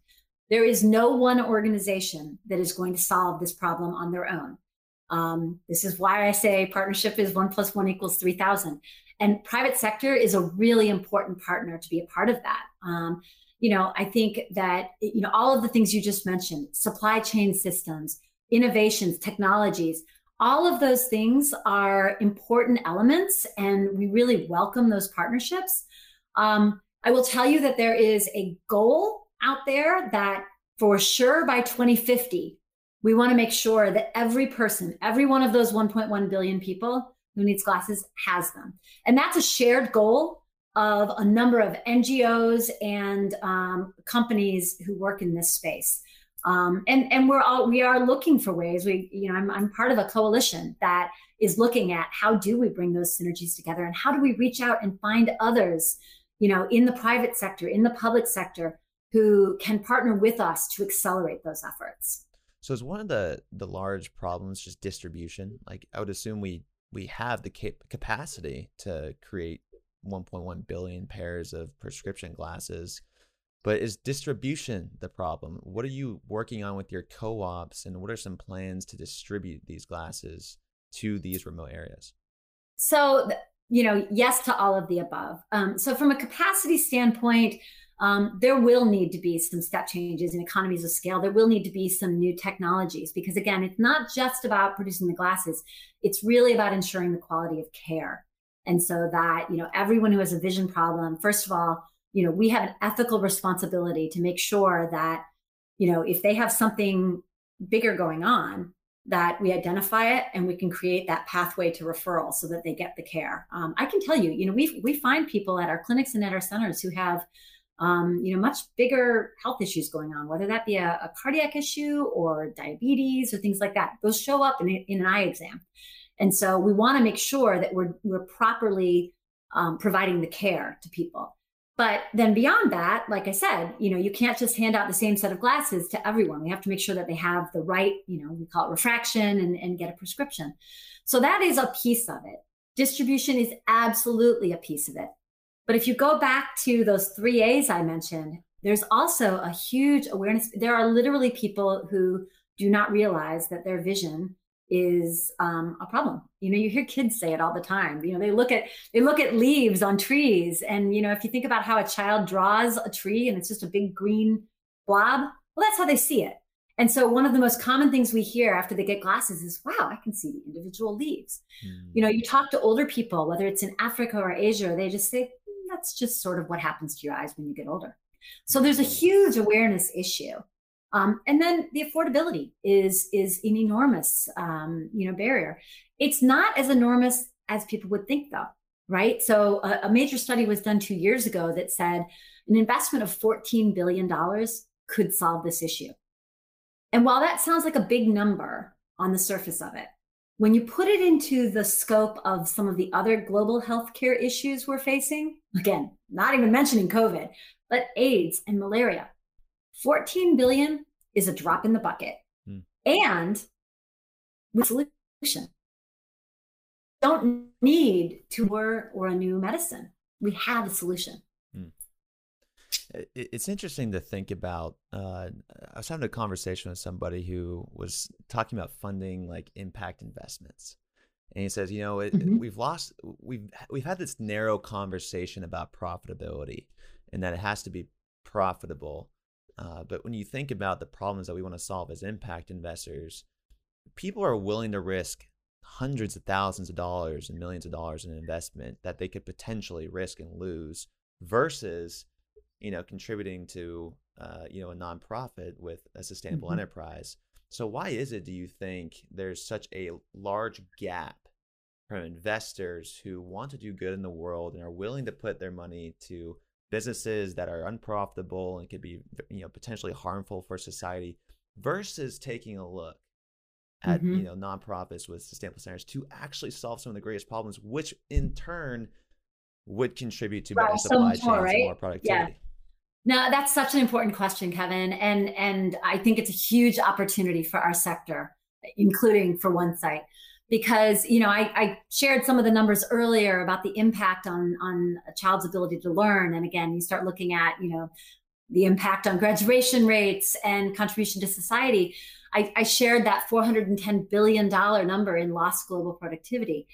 There is no one organization that is going to solve this problem on their own. Um, this is why I say partnership is one plus one equals 3,000. And private sector is a really important partner to be a part of that. Um, you know, I think that, you know, all of the things you just mentioned, supply chain systems, innovations, technologies, all of those things are important elements and we really welcome those partnerships. Um, I will tell you that there is a goal out there that for sure by 2050, we want to make sure that every person, every one of those 1.1 billion people who needs glasses has them. And that's a shared goal of a number of NGOs and um, companies who work in this space. Um, and and we're all we are looking for ways. We you know I'm I'm part of a coalition that is looking at how do we bring those synergies together and how do we reach out and find others, you know, in the private sector, in the public sector who can partner with us to accelerate those efforts. So is one of the the large problems just distribution? Like I would assume we we have the cap- capacity to create 1.1 billion pairs of prescription glasses. But is distribution the problem? What are you working on with your co ops, and what are some plans to distribute these glasses to these remote areas? So, you know, yes to all of the above. Um, so, from a capacity standpoint, um, there will need to be some step changes in economies of scale. There will need to be some new technologies because, again, it's not just about producing the glasses, it's really about ensuring the quality of care. And so that, you know, everyone who has a vision problem, first of all, you know, we have an ethical responsibility to make sure that, you know, if they have something bigger going on, that we identify it and we can create that pathway to referral so that they get the care. Um, I can tell you, you know, we we find people at our clinics and at our centers who have um, you know, much bigger health issues going on, whether that be a, a, cardiac issue or diabetes or things like that. Those show up in, in an eye exam. And so we want to make sure that we're, we're properly um, providing the care to people. But then beyond that, like I said, you know, you can't just hand out the same set of glasses to everyone. We have to make sure that they have the right, you know, we call it refraction and, and get a prescription. So that is a piece of it. Distribution is absolutely a piece of it. But if you go back to those three A's I mentioned, there's also a huge awareness. There are literally people who do not realize that their vision is um, a problem. You know, you hear kids say it all the time. You know, they look at they look at leaves on trees, and you know, if you think about how a child draws a tree and it's just a big green blob, well, that's how they see it. And so, one of the most common things we hear after they get glasses is, "Wow, I can see the individual leaves." Mm. You know, you talk to older people, whether it's in Africa or Asia, they just say, that's just sort of what happens to your eyes when you get older. So there's a huge awareness issue. Um, and then the affordability is is an enormous um, you know barrier. It's not as enormous as people would think though, right? So a, a major study was done two years ago that said an investment of $14 billion could solve this issue. And while that sounds like a big number on the surface of it, when you put it into the scope of some of the other global healthcare issues we're facing, again, not even mentioning COVID, but AIDS and malaria, 14 billion is a drop in the bucket. Hmm. And with solution. Don't need to or, or a new medicine. We have a solution it's interesting to think about. Uh, I was having a conversation with somebody who was talking about funding like impact investments, and he says, you know, it, mm-hmm. we've lost, we've we've had this narrow conversation about profitability, and that it has to be profitable. Uh, but when you think about the problems that we want to solve as impact investors, people are willing to risk hundreds of thousands of dollars and millions of dollars in investment that they could potentially risk and lose versus you know, contributing to, uh, you know, a nonprofit with a sustainable mm-hmm. enterprise. So why is it, do you think, there's such a large gap from investors who want to do good in the world and are willing to put their money to businesses that are unprofitable and could be, you know, potentially harmful for society versus taking a look at, mm-hmm. you know, nonprofits with sustainable centers to actually solve some of the greatest problems, which in turn would contribute to better supply chains right? and more productivity. Yeah. No, that's such an important question, Kevin. And and I think it's a huge opportunity for our sector, including for OneSight. Because, you know, I, I shared some of the numbers earlier about the impact on on a child's ability to learn. And again, you start looking at, you know, the impact on graduation rates and contribution to society. I, I, shared that $410 billion number in lost global productivity.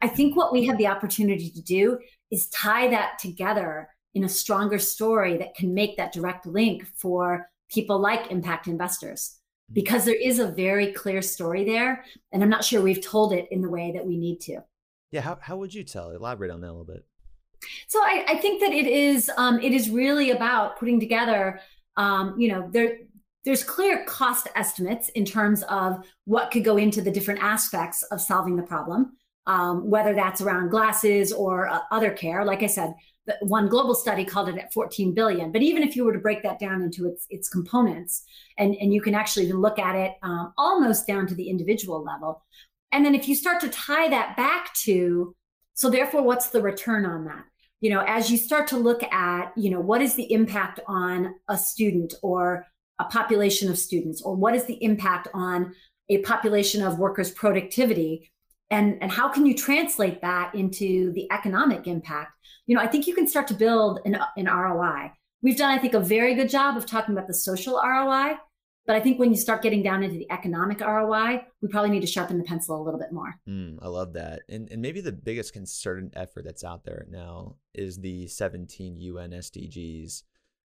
I think what we have the opportunity to do is tie that together in a stronger story that can make that direct link for people like impact investors. Because there is a very clear story there and i'm not sure we've told it in the way that we need to. Yeah how, how would you tell elaborate on that a little bit. So i, I think that it is um, it is really about putting together um, you know there there's clear cost estimates in terms of what could go into the different aspects of solving the problem um, whether that's around glasses or uh, other care like i said one global study called it at 14 billion. But even if you were to break that down into its its components, and and you can actually even look at it um, almost down to the individual level, and then if you start to tie that back to, so therefore, what's the return on that? You know, as you start to look at, you know, what is the impact on a student or a population of students, or what is the impact on a population of workers' productivity? And and how can you translate that into the economic impact? You know i think you can start to build an, an roi we've done i think a very good job of talking about the social roi but i think when you start getting down into the economic roi we probably need to sharpen the pencil a little bit more. Mm, i love that. And, and maybe the biggest concerted effort that's out there now is the 17 un sdgs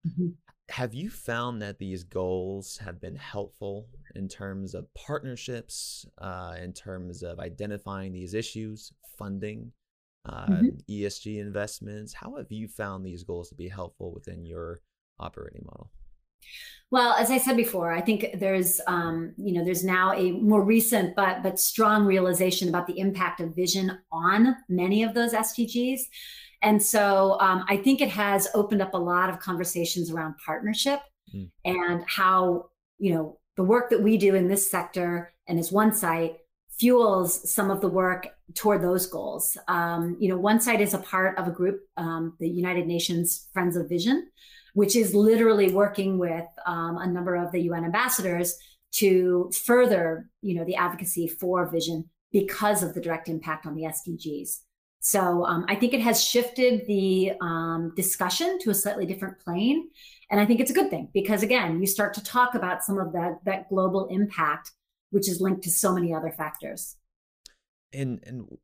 mm-hmm. Have you found that these goals have been helpful in terms of partnerships, uh, in terms of identifying these issues, funding, uh, mm-hmm. ESG investments? How have you found these goals to be helpful within your operating model? Well, as I said before, I think there's um, you know there's now a more recent but but strong realization about the impact of vision on many of those SDGs. And so um, I think it has opened up a lot of conversations around partnership mm. and how, you know, the work that we do in this sector and as OneSight, fuels some of the work toward those goals. Um, you know, OneSight is a part of a group, um, the United Nations Friends of Vision, which is literally working with um, a number of the UN ambassadors to further, you know, the advocacy for vision because of the direct impact on the SDGs. So um, I think it has shifted the um, discussion to a slightly different plane. And I think it's a good thing because again, you start to talk about some of that, that global impact, which is linked to so many other factors. And, and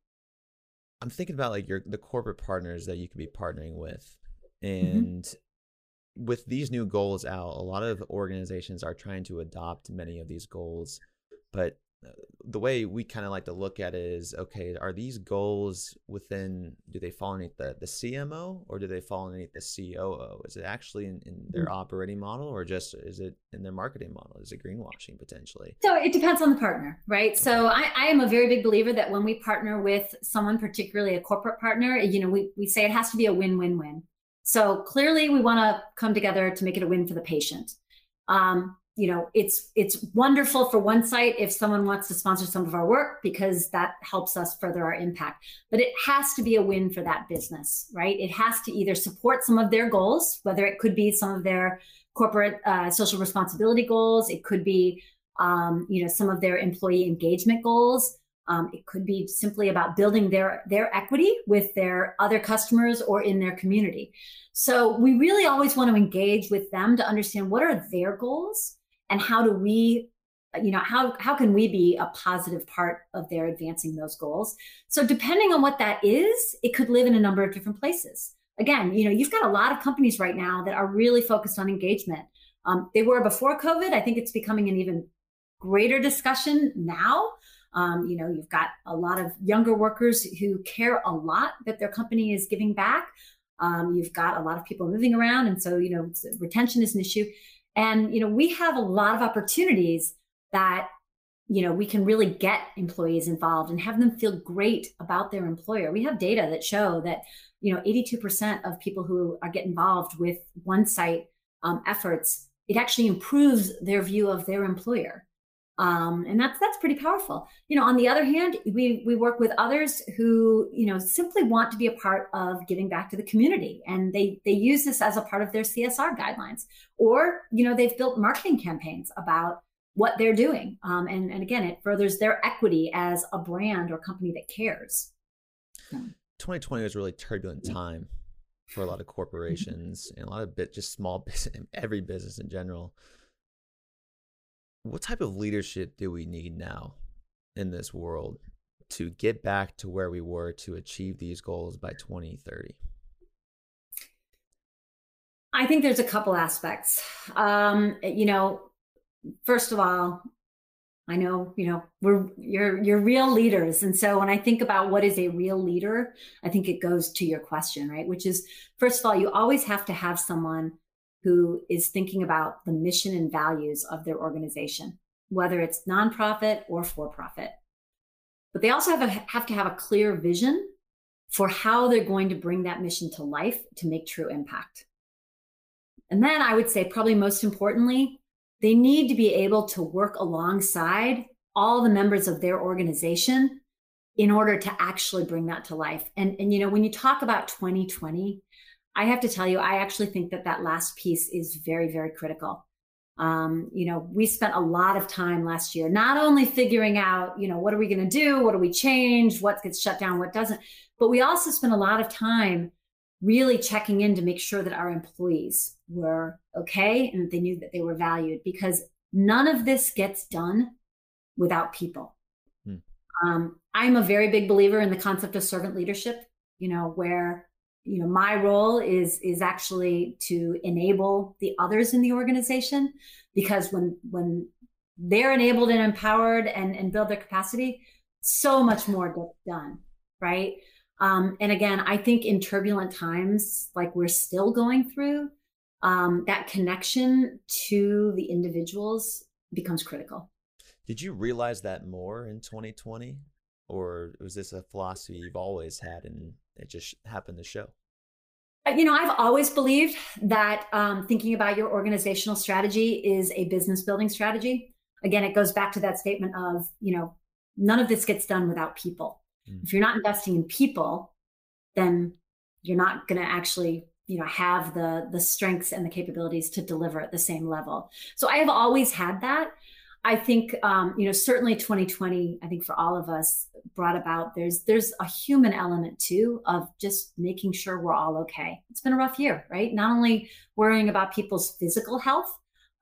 I'm thinking about like your, the corporate partners that you could be partnering with mm-hmm. and mm-hmm. with these new goals out, a lot of organizations are trying to adopt many of these goals, but the way we kind of like to look at it is okay are these goals within do they fall underneath the, the cmo or do they fall underneath the coo is it actually in, in their mm-hmm. operating model or just is it in their marketing model? Is it greenwashing potentially? So it depends on the partner right? So I, I am a very big believer that when we partner with someone particularly a corporate partner you know we, we say it has to be a win-win-win. So clearly we want to come together to make it a win for the patient. Um, you know it's it's wonderful for OneSight if someone wants to sponsor some of our work because that helps us further our impact but it has to be a win for that business right it has to either support some of their goals whether it could be some of their corporate uh, social responsibility goals it could be um, you know some of their employee engagement goals um, it could be simply about building their their equity with their other customers or in their community. So we really always want to engage with them to understand what are their goals and how do we you know how how can we be a positive part of their advancing those goals? So depending on what that is it could live in a number of different places. Again you know you've got a lot of companies right now that are really focused on engagement. Um, they were before covid. I think it's becoming an even greater discussion now. Um, you know, you've got a lot of younger workers who care a lot that their company is giving back. Um, you've got a lot of people moving around, and so you know, retention is an issue. And you know, we have a lot of opportunities that you know we can really get employees involved and have them feel great about their employer. We have data that show that you know, 82% of people who are get involved with OneSight um, efforts, it actually improves their view of their employer um, and that's that's pretty powerful. You know on the other hand we we work with others who you know simply want to be a part of giving back to the community and they they use this as a part of their csr guidelines. Or you know they've built marketing campaigns about what they're doing. Um, and and again it furthers their equity as a brand or company that cares. 2020 was a really turbulent time for a lot of corporations and a lot of bit just small business every business in general what type of leadership do we need now in this world to get back to where we were to achieve these goals by 2030? I think there's a couple aspects. Um, you know, first of all, I know, you know, we're you're you're real leaders. And so when I think about what is a real leader, I think it goes to your question, right? Which is first of all, you always have to have someone who is thinking about the mission and values of their organization, whether it's nonprofit or for profit. But they also have, a, have to have a clear vision for how they're going to bring that mission to life to make true impact. And then I would say, probably most importantly, they need to be able to work alongside all the members of their organization in order to actually bring that to life. And, and you know, when you talk about 2020, I have to tell you, I actually think that that last piece is very, very critical. Um, you know, we spent a lot of time last year, not only figuring out, you know, what are we going to do? What do we change? What gets shut down? What doesn't? But we also spent a lot of time really checking in to make sure that our employees were okay and that they knew that they were valued because none of this gets done without people. Hmm. Um, I'm a very big believer in the concept of servant leadership, you know, where you know my role is is actually to enable the others in the organization because when when they're enabled and empowered and and build their capacity so much more gets done right? Um, and again i think in turbulent times like we're still going through um, that connection to the individuals becomes critical. Did you realize that more in 2020 or was this a philosophy you've always had and it just happened to show? Uh, you know, I've always believed that um, thinking about your organizational strategy is a business building strategy. Again, it goes back to that statement of, you know, none of this gets done without people. Mm. If you're not investing in people, then you're not going to actually you know have the the strengths and the capabilities to deliver at the same level so i have always had that I think um, you know certainly 2020. I think for all of us brought about there's there's a human element too of just making sure we're all okay. It's been a rough year, right? Not only worrying about people's physical health,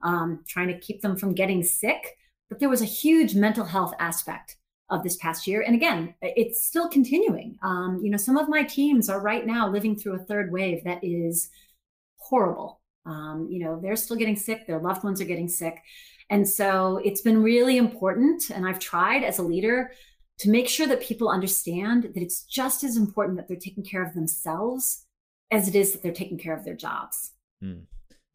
um, trying to keep them from getting sick, but there was a huge mental health aspect of this past year. And again, it's still continuing. Um, you know, some of my teams are right now living through a third wave that is horrible. Um, you know, they're still getting sick. Their loved ones are getting sick. And so it's been really important. And I've tried as a leader to make sure that people understand that it's just as important that they're taking care of themselves as it is that they're taking care of their jobs. Mm,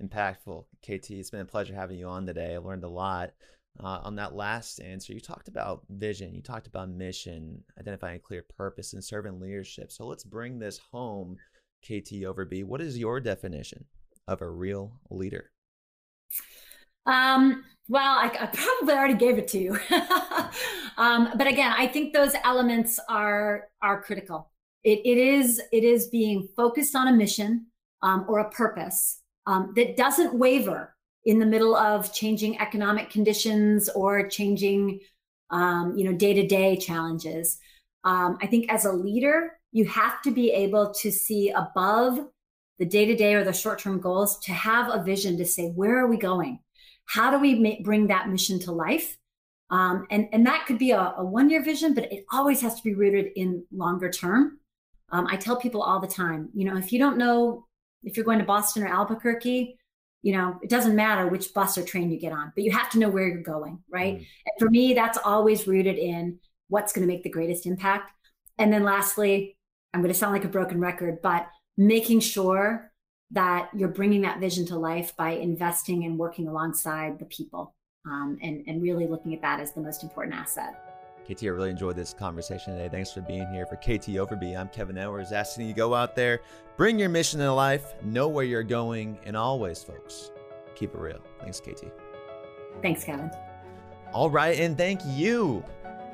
impactful. KT, it's been a pleasure having you on today. I learned a lot. Uh, on that last answer, you talked about vision, you talked about mission, identifying a clear purpose, and servant leadership. So let's bring this home, KT Overby. What is your definition of a real leader? Um, well, I, I, probably already gave it to you. um, but again, I think those elements are are critical. It, it is it is being focused on a mission um, or a purpose um, that doesn't waver in the middle of changing economic conditions or changing, um, you know, day to day challenges. Um, I think as a leader, you have to be able to see above the day to day or the short term goals to have a vision to say where are we going how do we make, bring that mission to life? Um, and, and that could be a, a one year vision, but it always has to be rooted in longer term. Um, I tell people all the time, you know, if you don't know if you're going to Boston or Albuquerque, you know, it doesn't matter which bus or train you get on, but you have to know where you're going, right? Mm. And for me, that's always rooted in what's going to make the greatest impact. And then lastly, I'm going to sound like a broken record, but making sure that you're bringing that vision to life by investing and working alongside the people um, and, and really looking at that as the most important asset. KT, I really enjoyed this conversation today. Thanks for being here. For KT Overby, I'm Kevin Owers, asking you to go out there, bring your mission to life, know where you're going, and always, folks, keep it real. Thanks, KT. Thanks, Kevin. All right, and thank you,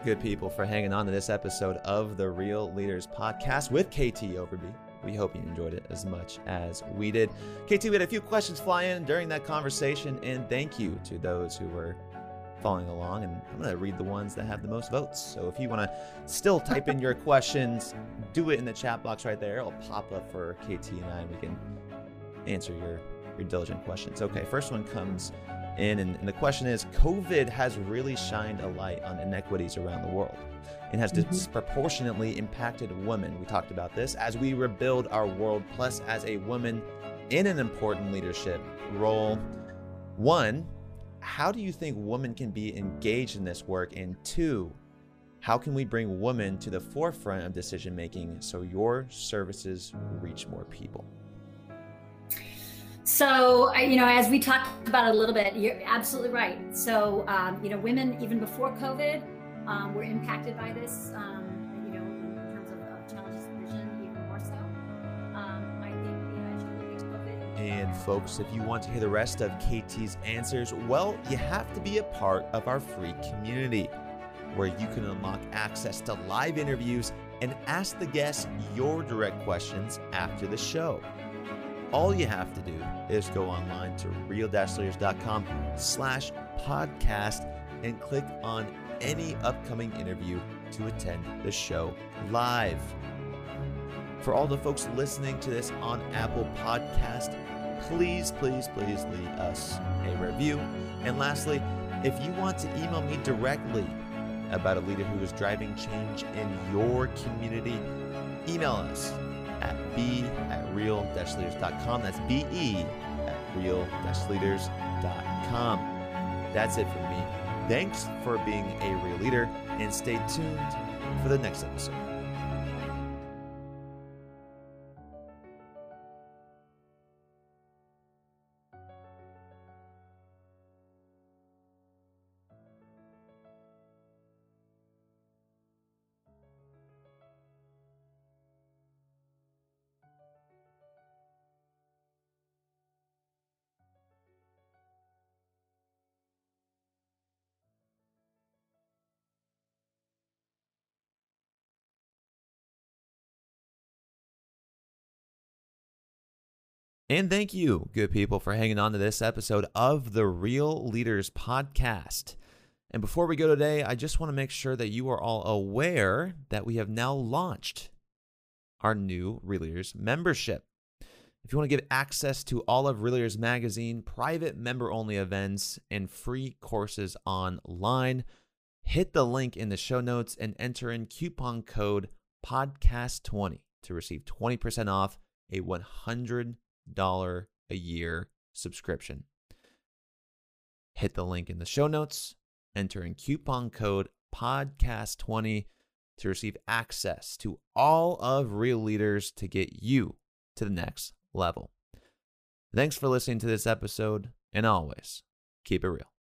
good people, for hanging on to this episode of the Real Leaders Podcast with KT Overby. We hope you enjoyed it as much as we did. KT, we had a few questions fly in during that conversation, and thank you to those who were following along. And I'm going to read the ones that have the most votes. So if you want to still type in your questions, do it in the chat box right there. It'll pop up for KT and I, and we can answer your, your diligent questions. Okay, first one comes in, and, and the question is COVID has really shined a light on inequities around the world and has mm-hmm. disproportionately impacted women. We talked about this as we rebuild our world, plus as a woman in an important leadership role. One, how do you think women can be engaged in this work? And two, how can we bring women to the forefront of decision making so your services reach more people? So, you know, as we talked about a little bit, you're absolutely right. So, um, you know, women, even before COVID, um, were impacted by this, um, you know, in terms of, of challenges of vision, even more so. Um, I think, know, And folks, if you want to hear the rest of KT's answers, well, you have to be a part of our free community where you can unlock access to live interviews and ask the guests your direct questions after the show. all you have to do is go online to real-leaders.com slash podcast and click on any upcoming interview to attend the show live. For all the folks listening to this on Apple Podcast, please, please, please leave us a review. And lastly, if you want to email me directly about a leader who is driving change in your community, email us at b at real-leaders.com. That's B-E at real-leaders.com. That's it from me. Thanks for being a real leader and stay tuned for the next episode. And thank you, good people, for hanging on to this episode of the Real Leaders Podcast. And before we go today, I just want to make sure that you are all aware that we have now launched our new Real Leaders membership. If you want to get access to all of Real Leaders Magazine, private member only events, and free courses online, hit the link in the show notes and enter in coupon code podcast20 to receive 20% off a 100 dollar a year subscription. Hit the link in the show notes, enter in coupon code podcast20 to receive access to all of Real Leaders to get you to the next level. Thanks for listening to this episode, and always keep it real.